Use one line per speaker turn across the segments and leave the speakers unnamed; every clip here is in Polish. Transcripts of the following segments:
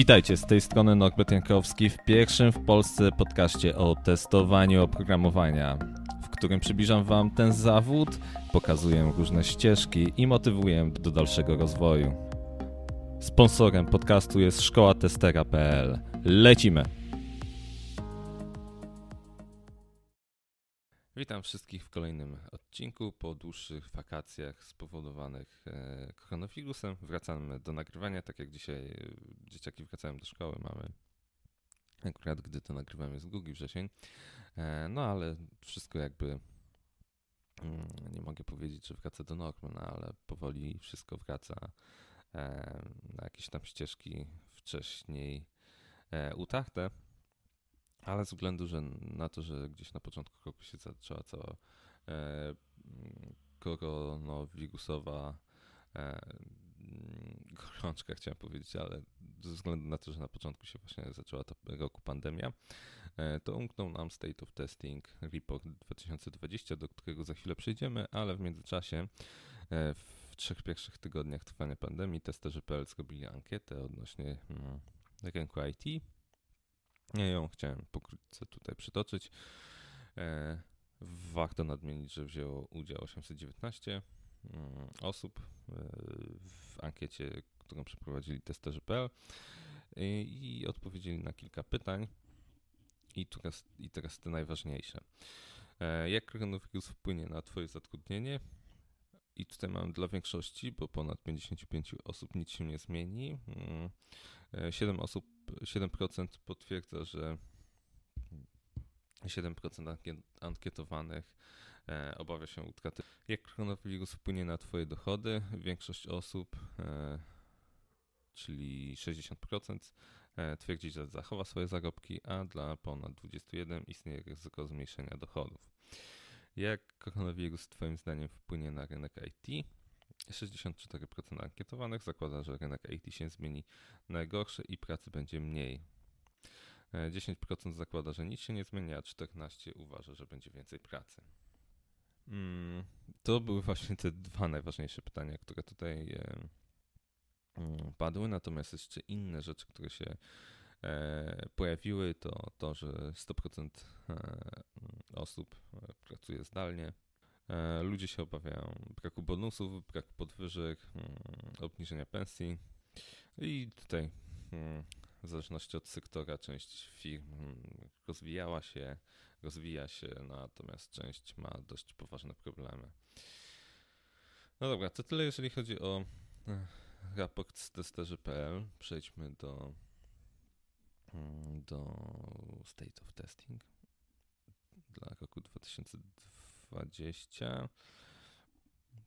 Witajcie, z tej strony Norbert Jankowski w pierwszym w Polsce podcaście o testowaniu oprogramowania, w którym przybliżam Wam ten zawód, pokazuję różne ścieżki i motywuję do dalszego rozwoju. Sponsorem podcastu jest szkoła testera.pl. Lecimy! Witam wszystkich w kolejnym odcinku po dłuższych wakacjach spowodowanych e, koronawirusem. Wracamy do nagrywania, tak jak dzisiaj e, dzieciaki wracają do szkoły, mamy akurat gdy to nagrywamy jest 2 wrzesień. E, no ale wszystko jakby mm, nie mogę powiedzieć, że wraca do normy, no ale powoli wszystko wraca na jakieś tam ścieżki wcześniej utarte. Ale ze względu że na to, że gdzieś na początku roku się zaczęła cała e, koronawirusowa e, gorączka, chciałem powiedzieć, ale ze względu na to, że na początku się właśnie zaczęła ta roku pandemia, e, to umknął nam State of Testing Report 2020, do którego za chwilę przejdziemy, ale w międzyczasie e, w trzech pierwszych tygodniach trwania pandemii testerzy PL zrobili ankietę odnośnie hmm, rynku IT ja ją chciałem pokrótce tutaj przytoczyć. E, warto nadmienić, że wzięło udział 819 mm, osób e, w ankiecie, którą przeprowadzili testerzy.pl i odpowiedzieli na kilka pytań. I teraz, I teraz te najważniejsze. E, jak koronawirus wpłynie na Twoje zatrudnienie? I tutaj mam dla większości, bo ponad 55 osób nic się nie zmieni. 7 mm, osób 7% potwierdza, że 7% ankietowanych e, obawia się utraty. Jak koronawirus wpłynie na Twoje dochody? Większość osób, e, czyli 60%, e, twierdzi, że zachowa swoje zarobki, a dla ponad 21% istnieje ryzyko zmniejszenia dochodów. Jak koronawirus Twoim zdaniem wpłynie na rynek IT? 64% ankietowanych zakłada, że rynek IT się zmieni na gorsze i pracy będzie mniej. 10% e, zakłada, że nic się nie zmienia, a 14% uważa, że będzie więcej pracy. Mm, to były właśnie te dwa najważniejsze pytania, które tutaj e, mm, padły, natomiast jeszcze inne rzeczy, które się e, pojawiły, to to, że 100% osób pracuje zdalnie, ludzie się obawiają braku bonusów, braku podwyżek, mm, obniżenia pensji. I tutaj, mm, w zależności od sektora, część firm mm, rozwijała się, rozwija się, natomiast część ma dość poważne problemy. No dobra, to tyle jeżeli chodzi o e, raport z testerzy.pl. Przejdźmy do, do State of Testing dla roku 2020. 20.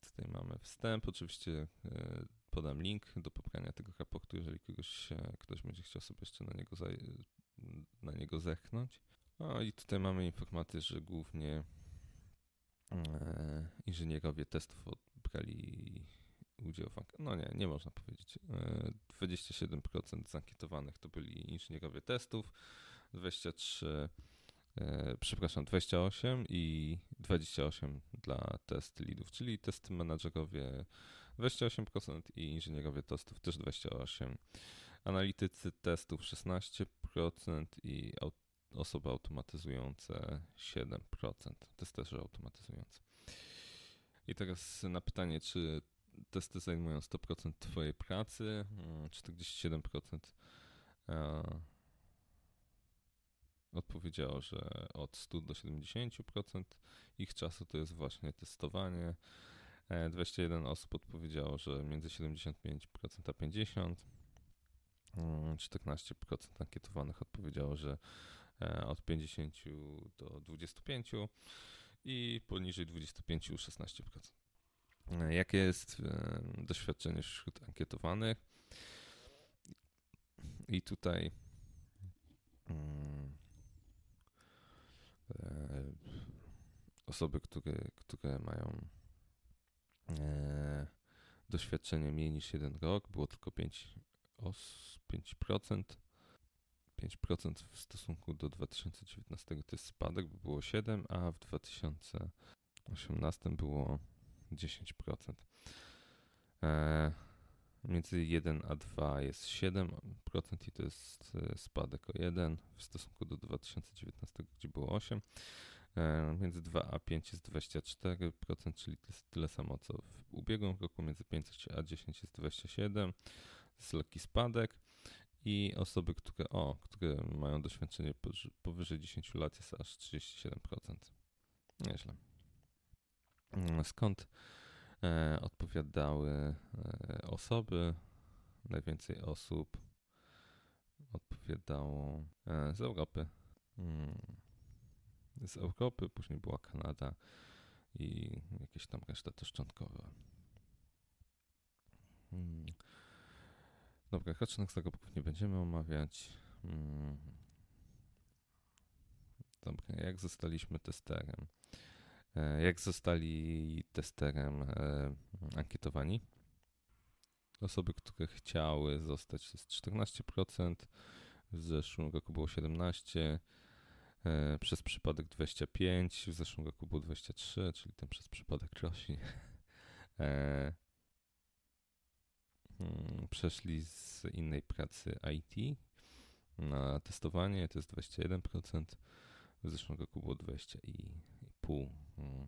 Tutaj mamy wstęp. Oczywiście e, podam link do pobrania tego raportu, jeżeli kogoś, e, ktoś będzie chciał sobie jeszcze na niego, na niego zechnąć. No i tutaj mamy informację, że głównie e, inżynierowie testów brali udział w No nie, nie można powiedzieć. 27% zankietowanych to byli inżynierowie testów, 23 E, przepraszam, 28 i 28 dla test leadów, czyli test menadżerowie 28% i inżynierowie testów też 28%. Analitycy testów 16% i osoby automatyzujące 7%. Testerzy automatyzujące. I teraz na pytanie, czy testy zajmują 100% Twojej pracy? 47% mm, odpowiedziało, że od 100 do 70% ich czasu to jest właśnie testowanie. 21 e, osób odpowiedziało, że między 75% a 50%. 14% mm, ankietowanych odpowiedziało, że e, od 50 do 25 i poniżej 25 16%. E, jakie jest doświadczenie wśród ankietowanych? I tutaj mm, osoby, które, które mają e, doświadczenie mniej niż jeden rok, było tylko 5, 5%. 5% w stosunku do 2019 to jest spadek, bo było 7, a w 2018 było 10%. Między 1 a 2 jest 7% i to jest e, spadek o 1 w stosunku do 2019, gdzie było 8. E, między 2 a 5 jest 24%, czyli to jest tyle samo co w ubiegłym roku. Między 5 a 10 jest 27, to jest lekki spadek. I osoby, które, o, które mają doświadczenie powyżej 10 lat jest aż 37%. Nieźle. Mm, skąd odpowiadały e, osoby? Najwięcej osób odpowiadało e, z Europy. Mm, z Europy, później była Kanada i jakieś tam reszta też szczątkowe. Hmm. Dobra, rocznych zarobków nie będziemy omawiać. Hmm. Dobra, jak zostaliśmy testerem? E, jak zostali testerem e, ankietowani? Osoby, które chciały zostać, to jest 14%, w zeszłym roku było 17%, e, przez przypadek 25%, w zeszłym roku było 23%, czyli ten przez przypadek rośnie. Mm, przeszli z innej pracy IT na testowanie, to jest 21%, w zeszłym roku było 20,5%. Mm.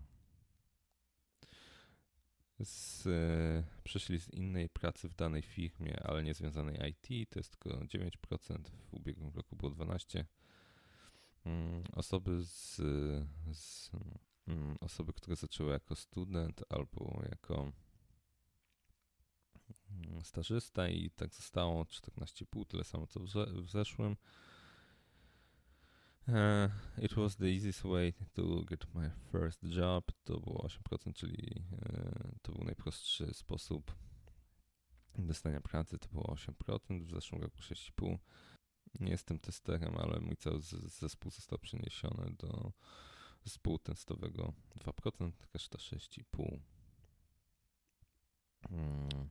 Z, e, przeszli z innej pracy w danej firmie, ale nie związanej IT, to jest tylko 9%, w ubiegłym roku było 12%. Mm, osoby z, z mm, osoby, które zaczęły jako student albo jako stażysta i tak zostało 14,5, tyle samo co w zeszłym. It was the easiest way to get my first job. To było 8%, czyli uh, to był najprostszy sposób dostania pracy. To było 8%, w zeszłym roku 6,5%. Nie jestem testerem, ale mój cały zespół został przeniesiony do zespołu testowego 2%, reszta 6,5%. Hmm.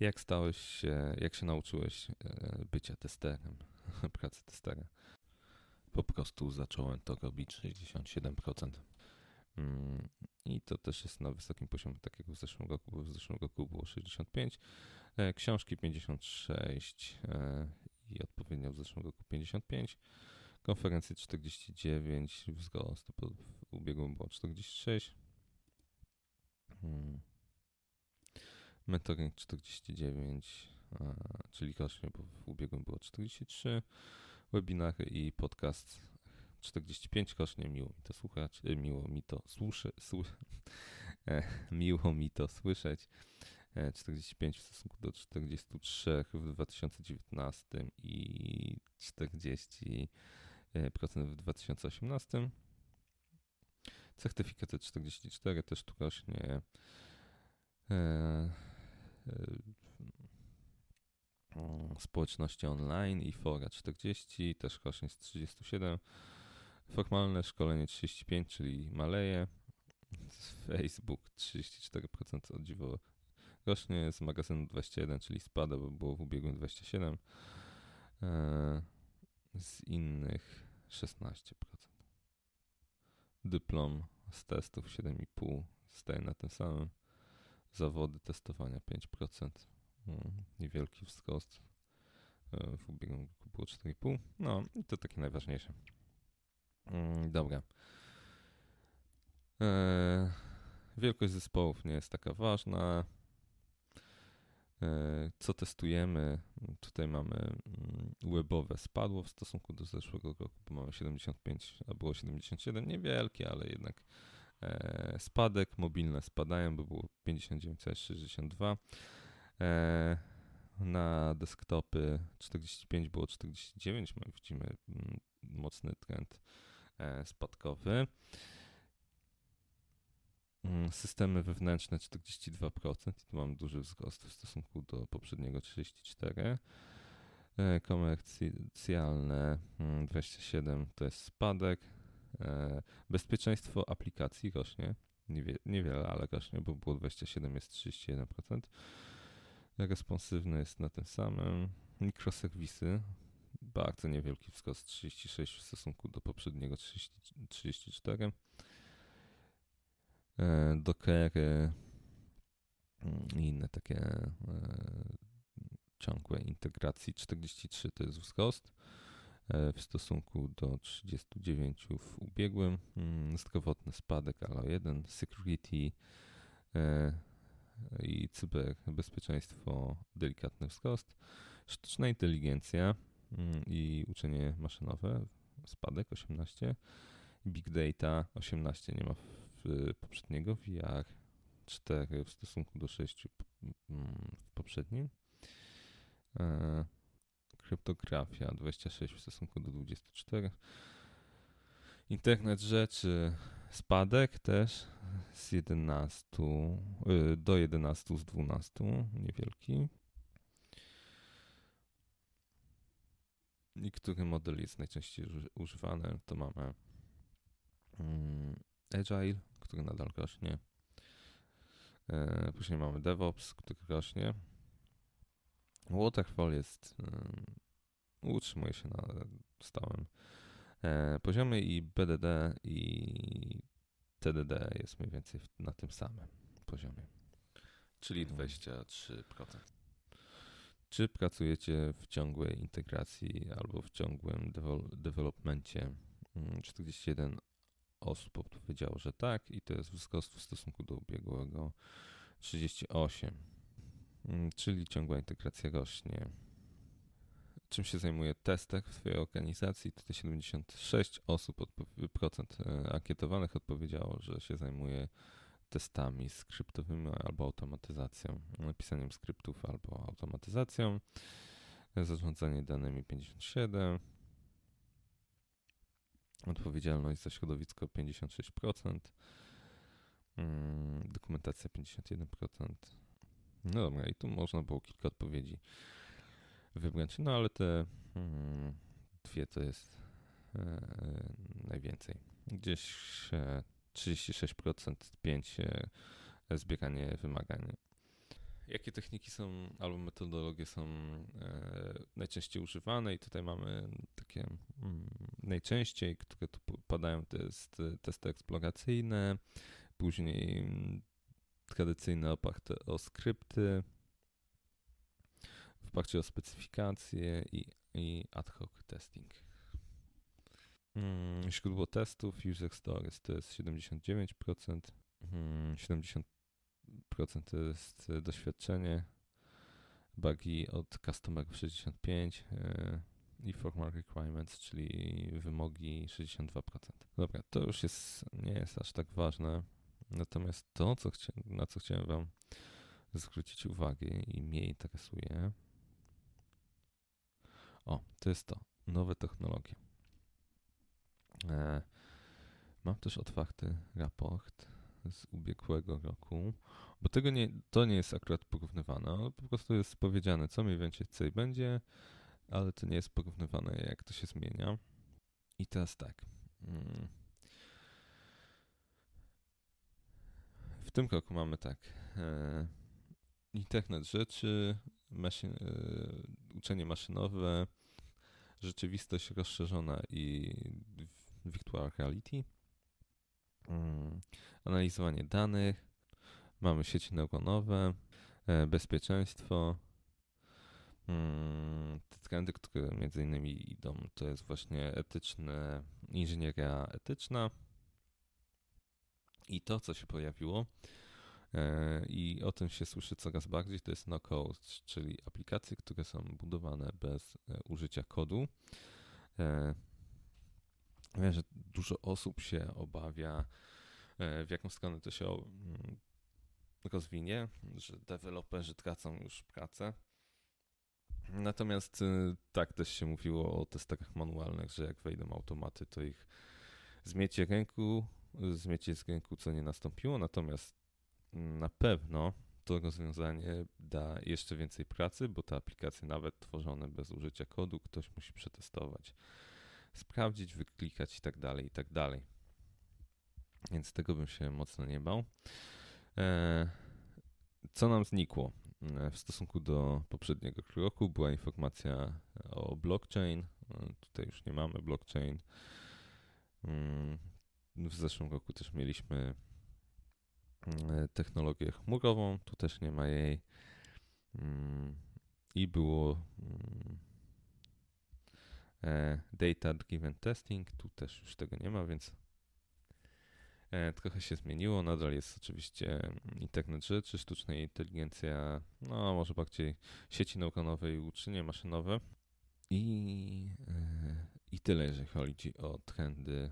Jak stałeś się, jak się nauczyłeś e, bycia testerem, pracy testera? Po prostu zacząłem to robić 67%. Mm, I to też jest na wysokim poziomie, tak jak w zeszłym roku, bo w zeszłym roku było 65, e, książki 56 e, i odpowiednio w zeszłym roku 55, konferencje 49, wzrost, w ubiegłym było 46. Mentoring 49, czyli rocznie, bo w ubiegłym było 43. Webinary i podcast 45 rocznie. Miło mi to słuchać, e, miło mi to słuszy, słu, e, miło mi to słyszeć. 45 e, w stosunku do 43 w 2019 i 40% w 2018. Certyfikaty 44 też tu rośnie. Społeczności online i fora 40, też z 37. Formalne szkolenie 35, czyli maleje. Facebook 34% o dziwo rośnie, z magazynu 21, czyli spada, bo było w ubiegłym 27. E, z innych 16%. Dyplom z testów 7,5 staje na tym samym zawody testowania 5%. Mm, niewielki wzrost. E, w ubiegłym roku było 4,5. No i to takie najważniejsze. Mm, dobra. E, wielkość zespołów nie jest taka ważna. E, co testujemy? Tutaj mamy mm, webowe spadło w stosunku do zeszłego roku, bo mamy 75, a było 77. Niewielkie, ale jednak spadek, mobilne spadają, bo było 59,62. E, na desktopy 45 było 49, my widzimy mm, mocny trend e, spadkowy. Mm, systemy wewnętrzne 42% i tu mam duży wzrost w stosunku do poprzedniego 34%. Komercjalne 27 mm, to jest spadek, E, bezpieczeństwo aplikacji rośnie. Niewie, niewiele, ale rośnie, bo było 27, jest 31%. Responsywny jest na tym samym. Mikroserwisy, bardzo niewielki wzrost, 36 w stosunku do poprzedniego 30, 34. E, Dockery mm, i inne takie e, ciągłe integracji. 43 to jest wzrost e, w stosunku do 39 w ubiegłym. Mm, zdrowotny spadek, ale 1, security i cyberbezpieczeństwo delikatny wzrost. Sztuczna inteligencja mm, i uczenie maszynowe spadek 18. Big Data 18 nie ma w poprzedniego, VR 4 w stosunku do 6 mm, w poprzednim. E, kryptografia 26 w stosunku do 24. Internet rzeczy spadek też z 11 y, do 11 z 12, niewielki. I który model jest najczęściej używany, to mamy mm, Agile, który nadal rośnie. E, później mamy DevOps, który rośnie. Waterfall jest, utrzymuje się na stałym poziomie i BDD i TDD jest mniej więcej na tym samym poziomie. Czyli 23%. Czy pracujecie w ciągłej integracji albo w ciągłym developmencie? 41 mm, osób odpowiedziało, że tak i to jest wzrost w stosunku do ubiegłego 38, mm, czyli ciągła integracja rośnie. Czym się zajmuje Testek w Twojej organizacji? Tutaj 76 osób, procent e, ankietowanych odpowiedziało, że się zajmuje testami skryptowymi albo automatyzacją, napisaniem skryptów albo automatyzacją, zarządzanie danymi 57, odpowiedzialność za środowisko 56%, mm, dokumentacja 51%. No dobra, i tu można było kilka odpowiedzi wybrać, no ale te hmm, dwie to jest e, najwięcej. Gdzieś e, 36%, 5% e, zbieranie wymagań. Jakie techniki są albo metodologie są e, najczęściej używane i tutaj mamy takie mm, najczęściej, które tu padają, to jest testy eksploracyjne, później mm, tradycyjne oparte o skrypty, w oparciu o specyfikacje i, i ad hoc testing. Mm, źródło testów User Stories to jest 79%, 70% mm, to jest doświadczenie, bugi od customerów 65% e, i formal requirements, czyli wymogi 62%. Dobra, to już jest, nie jest aż tak ważne. Natomiast to, co chcia, na co chciałem Wam zwrócić uwagę i mnie interesuje, o, to jest to, nowe technologie. E, mam też otwarty raport z ubiegłego roku, bo tego nie, to nie jest akurat porównywane, po prostu jest powiedziane, co mniej więcej będzie, ale to nie jest porównywane, jak to się zmienia. I teraz tak. Mm. W tym roku mamy tak. E, internet rzeczy, maszyn, e, uczenie maszynowe, rzeczywistość rozszerzona i virtual reality, mm, analizowanie danych, mamy sieci neuronowe, e, bezpieczeństwo. Mm, te trendy, które między innymi idą, to jest właśnie etyczne, inżynieria etyczna. I to, co się pojawiło, i o tym się słyszy coraz bardziej, to jest no-code, czyli aplikacje, które są budowane bez e, użycia kodu. Wiem, że dużo osób się obawia, e, w jaką stronę to się mm, rozwinie, że deweloperzy tracą już pracę. Natomiast tak też się mówiło o testach manualnych, że jak wejdą automaty, to ich zmiecie ręku, zmiecie z co nie nastąpiło. Natomiast na pewno to rozwiązanie da jeszcze więcej pracy, bo te aplikacje, nawet tworzone bez użycia kodu, ktoś musi przetestować sprawdzić, wyklikać i tak dalej, i tak dalej. Więc tego bym się mocno nie bał. E, co nam znikło? E, w stosunku do poprzedniego roku była informacja o blockchain. E, tutaj już nie mamy blockchain. Mm, w zeszłym roku też mieliśmy technologię chmurową, tu też nie ma jej. Mm, I było mm, e, Data Driven Testing, tu też już tego nie ma, więc e, trochę się zmieniło. Nadal jest oczywiście internet rzeczy, sztuczna inteligencja, no może bardziej sieci neuronowe i uczenie maszynowe. I, e, I tyle, jeżeli chodzi o trendy,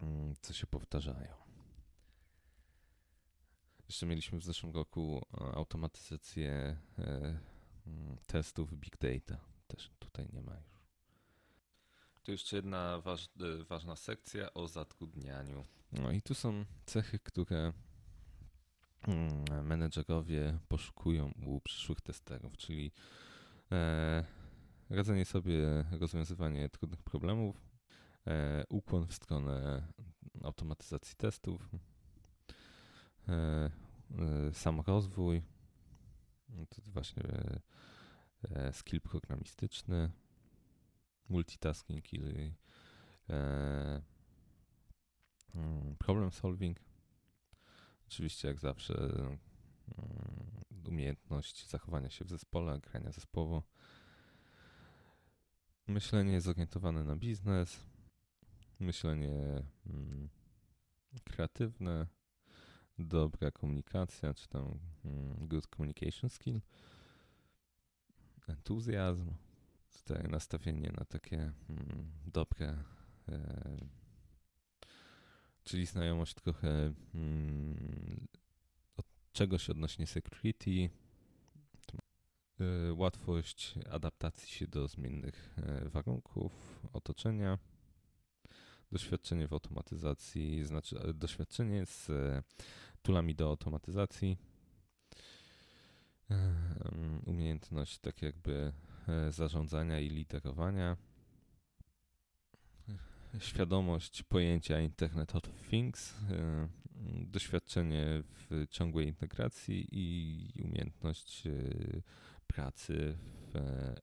mm, co się powtarzają. Jeszcze mieliśmy w zeszłym roku e, automatyzację e, mm, testów Big Data. Też tutaj nie ma już. Tu jeszcze jedna waż, e, ważna sekcja o zatrudnianiu. No i tu są cechy, które mm, menedżerowie poszukują u przyszłych testerów, czyli radzenie sobie, rozwiązywanie trudnych problemów, ukłon w stronę automatyzacji testów, E, e, sam rozwój, to właśnie e, skill programistyczny, multitasking, czyli mm, problem solving. Oczywiście, jak zawsze, mm, umiejętność zachowania się w zespole, grania zespołowo. Myślenie zorientowane na biznes, myślenie mm, kreatywne, dobra komunikacja, czy tam mm, good communication skill, entuzjazm, tutaj nastawienie na takie mm, dobre, e, czyli znajomość trochę mm, od czegoś odnośnie security, e, łatwość adaptacji się do zmiennych e, warunków otoczenia, doświadczenie w automatyzacji, znaczy e, doświadczenie z e, toolami do automatyzacji, e, umiejętność tak jakby zarządzania i liderowania, świadomość pojęcia Internet of Things, doświadczenie w ciągłej integracji i umiejętność pracy w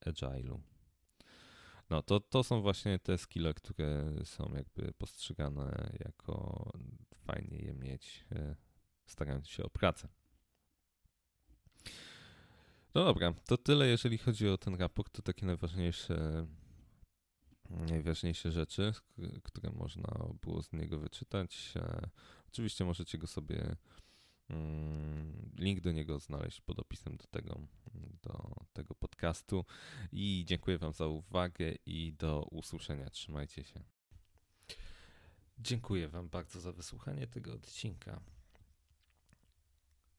agile'u. No to, to są właśnie te skille, które są jakby postrzegane jako fajnie je mieć, e, starając się o pracę. No dobra, to tyle jeżeli chodzi o ten raport, to takie najważniejsze najważniejsze rzeczy, które można było z niego wyczytać. E, oczywiście możecie go sobie link do niego znaleźć pod opisem do tego, do tego podcastu. I dziękuję Wam za uwagę i do usłyszenia. Trzymajcie się. Dziękuję Wam bardzo za wysłuchanie tego odcinka.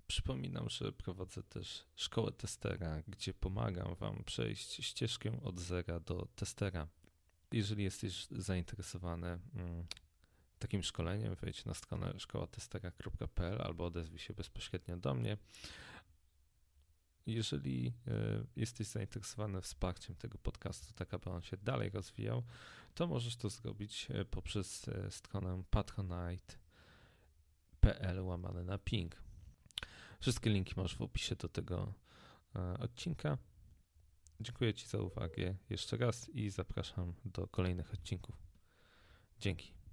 Przypominam, że prowadzę też szkołę testera, gdzie pomagam Wam przejść ścieżkę od zera do testera. Jeżeli jesteś zainteresowany mm, takim szkoleniem, wejdź na stronę szkołatestera.pl albo odezwij się bezpośrednio do mnie. Jeżeli e, jesteś zainteresowany wsparciem tego podcastu, tak aby on się dalej rozwijał, to możesz to zrobić e, poprzez e, stronę patronite.pl łamane na ping. Wszystkie linki masz w opisie do tego odcinka. Dziękuję Ci za uwagę jeszcze raz i zapraszam do kolejnych odcinków. Dzięki.